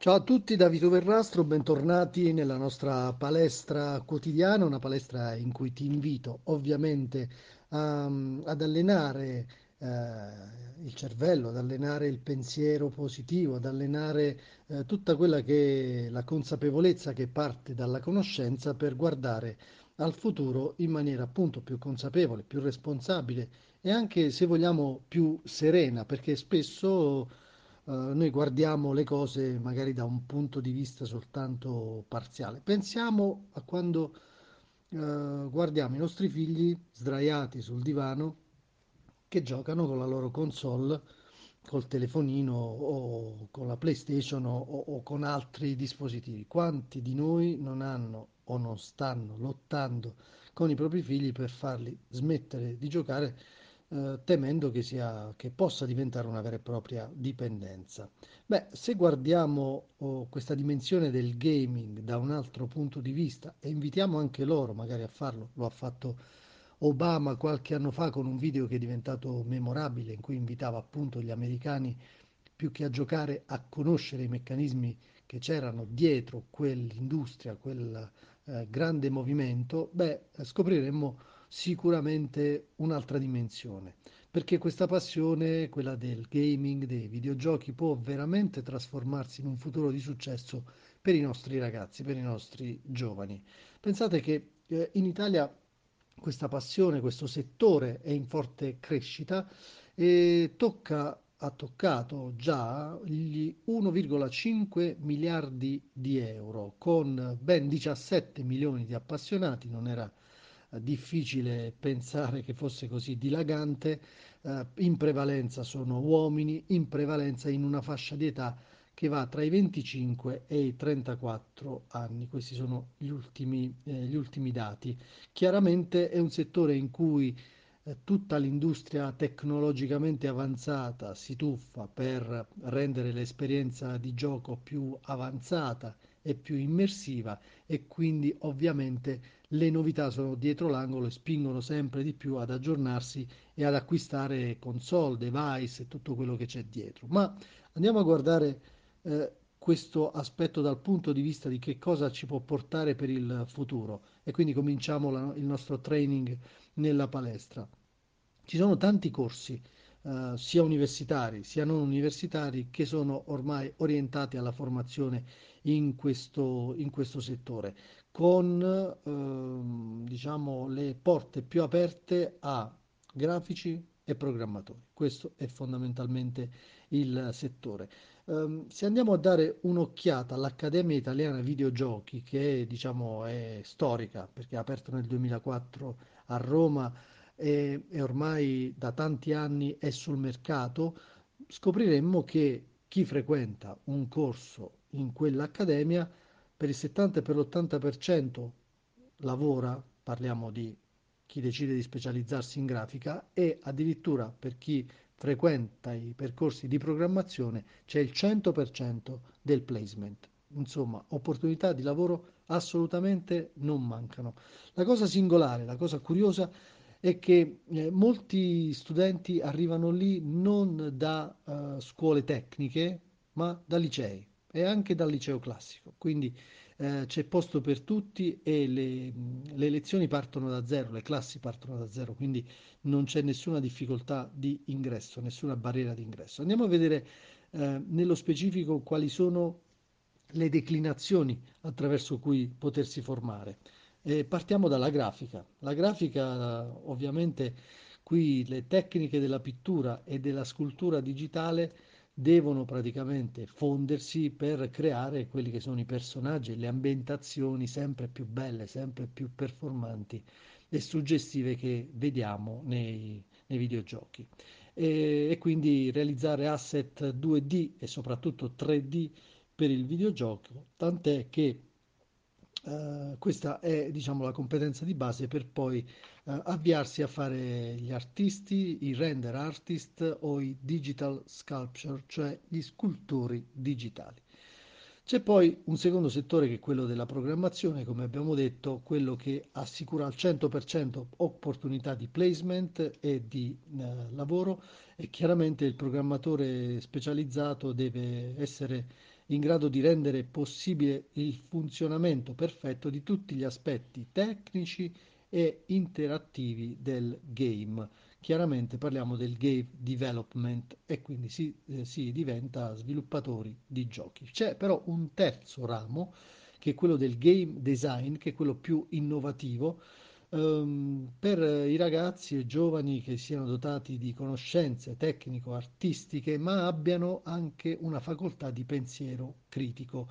Ciao a tutti, da Vito Verrastro, bentornati nella nostra palestra quotidiana, una palestra in cui ti invito ovviamente a- ad allenare eh, il cervello, ad allenare il pensiero positivo, ad allenare eh, tutta quella che è la consapevolezza che parte dalla conoscenza per guardare al futuro in maniera appunto più consapevole, più responsabile e anche se vogliamo più serena, perché spesso noi guardiamo le cose magari da un punto di vista soltanto parziale. Pensiamo a quando eh, guardiamo i nostri figli sdraiati sul divano che giocano con la loro console, col telefonino o con la PlayStation o, o con altri dispositivi. Quanti di noi non hanno o non stanno lottando con i propri figli per farli smettere di giocare eh, temendo che sia, che possa diventare una vera e propria dipendenza. Beh, se guardiamo oh, questa dimensione del gaming da un altro punto di vista e invitiamo anche loro magari a farlo, lo ha fatto Obama qualche anno fa con un video che è diventato memorabile in cui invitava appunto gli americani più che a giocare a conoscere i meccanismi che c'erano dietro quell'industria, quel eh, grande movimento, beh, scopriremmo sicuramente un'altra dimensione, perché questa passione, quella del gaming, dei videogiochi, può veramente trasformarsi in un futuro di successo per i nostri ragazzi, per i nostri giovani. Pensate che eh, in Italia questa passione, questo settore è in forte crescita e tocca, ha toccato già gli 1,5 miliardi di euro con ben 17 milioni di appassionati, non era difficile pensare che fosse così dilagante, eh, in prevalenza sono uomini, in prevalenza in una fascia di età che va tra i 25 e i 34 anni. Questi sono gli ultimi, eh, gli ultimi dati. Chiaramente è un settore in cui eh, tutta l'industria tecnologicamente avanzata si tuffa per rendere l'esperienza di gioco più avanzata e più immersiva e quindi ovviamente le novità sono dietro l'angolo e spingono sempre di più ad aggiornarsi e ad acquistare console, device e tutto quello che c'è dietro. Ma andiamo a guardare eh, questo aspetto dal punto di vista di che cosa ci può portare per il futuro e quindi cominciamo la- il nostro training nella palestra. Ci sono tanti corsi, eh, sia universitari sia non universitari, che sono ormai orientati alla formazione in questo, in questo settore, con ehm, diciamo, le porte più aperte a grafici e programmatori. Questo è fondamentalmente il settore. Ehm, se andiamo a dare un'occhiata all'Accademia Italiana Videogiochi, che diciamo, è storica perché è aperta nel 2004 a Roma e, e ormai da tanti anni è sul mercato, scopriremmo che chi frequenta un corso in quell'accademia per il 70 e per l'80% lavora, parliamo di chi decide di specializzarsi in grafica e addirittura per chi frequenta i percorsi di programmazione c'è il 100% del placement. Insomma, opportunità di lavoro assolutamente non mancano. La cosa singolare, la cosa curiosa è che eh, molti studenti arrivano lì non da eh, scuole tecniche, ma da licei e anche dal liceo classico. Quindi eh, c'è posto per tutti e le, le lezioni partono da zero, le classi partono da zero, quindi non c'è nessuna difficoltà di ingresso, nessuna barriera di ingresso. Andiamo a vedere eh, nello specifico quali sono le declinazioni attraverso cui potersi formare. Eh, partiamo dalla grafica. La grafica, ovviamente, qui le tecniche della pittura e della scultura digitale devono praticamente fondersi per creare quelli che sono i personaggi e le ambientazioni sempre più belle, sempre più performanti e suggestive che vediamo nei, nei videogiochi. E, e quindi realizzare asset 2D e soprattutto 3D per il videogioco, tant'è che eh, questa è diciamo la competenza di base per poi eh, avviarsi a fare gli artisti, i render artist o i digital sculpture, cioè gli scultori digitali. C'è poi un secondo settore che è quello della programmazione, come abbiamo detto, quello che assicura al 100% opportunità di placement e di eh, lavoro e chiaramente il programmatore specializzato deve essere in grado di rendere possibile il funzionamento perfetto di tutti gli aspetti tecnici e interattivi del game. Chiaramente parliamo del game development e quindi si, eh, si diventa sviluppatori di giochi. C'è però un terzo ramo che è quello del game design, che è quello più innovativo, ehm, per i ragazzi e giovani che siano dotati di conoscenze tecnico-artistiche, ma abbiano anche una facoltà di pensiero critico,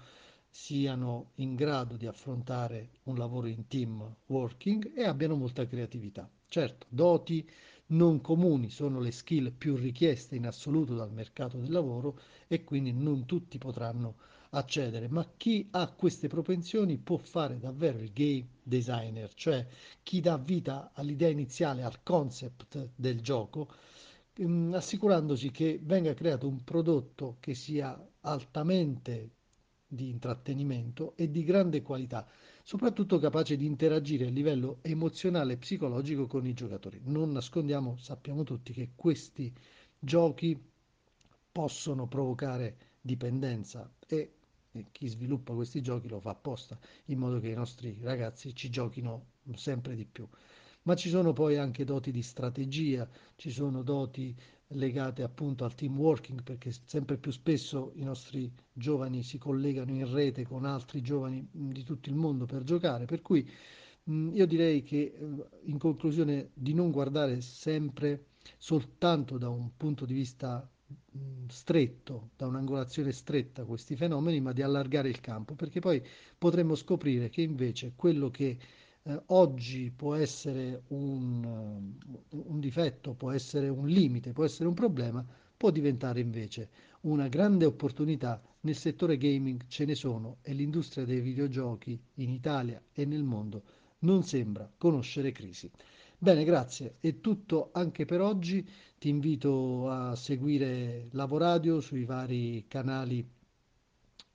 siano in grado di affrontare un lavoro in team working e abbiano molta creatività. Certo, doti non comuni sono le skill più richieste in assoluto dal mercato del lavoro e quindi non tutti potranno accedere, ma chi ha queste propensioni può fare davvero il game designer, cioè chi dà vita all'idea iniziale, al concept del gioco, ehm, assicurandosi che venga creato un prodotto che sia altamente di intrattenimento e di grande qualità, soprattutto capace di interagire a livello emozionale e psicologico con i giocatori. Non nascondiamo, sappiamo tutti che questi giochi possono provocare dipendenza e chi sviluppa questi giochi lo fa apposta, in modo che i nostri ragazzi ci giochino sempre di più. Ma ci sono poi anche doti di strategia, ci sono doti legate appunto al team working, perché sempre più spesso i nostri giovani si collegano in rete con altri giovani di tutto il mondo per giocare, per cui io direi che in conclusione di non guardare sempre soltanto da un punto di vista stretto, da un'angolazione stretta questi fenomeni, ma di allargare il campo, perché poi potremmo scoprire che invece quello che eh, oggi può essere un, un difetto, può essere un limite, può essere un problema, può diventare invece una grande opportunità. Nel settore gaming ce ne sono e l'industria dei videogiochi in Italia e nel mondo non sembra conoscere crisi. Bene, grazie. È tutto anche per oggi. Ti invito a seguire Lavoradio sui vari canali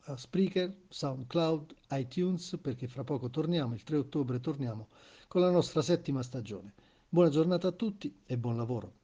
uh, Spreaker, SoundCloud, iTunes, perché fra poco torniamo, il 3 ottobre torniamo con la nostra settima stagione. Buona giornata a tutti e buon lavoro.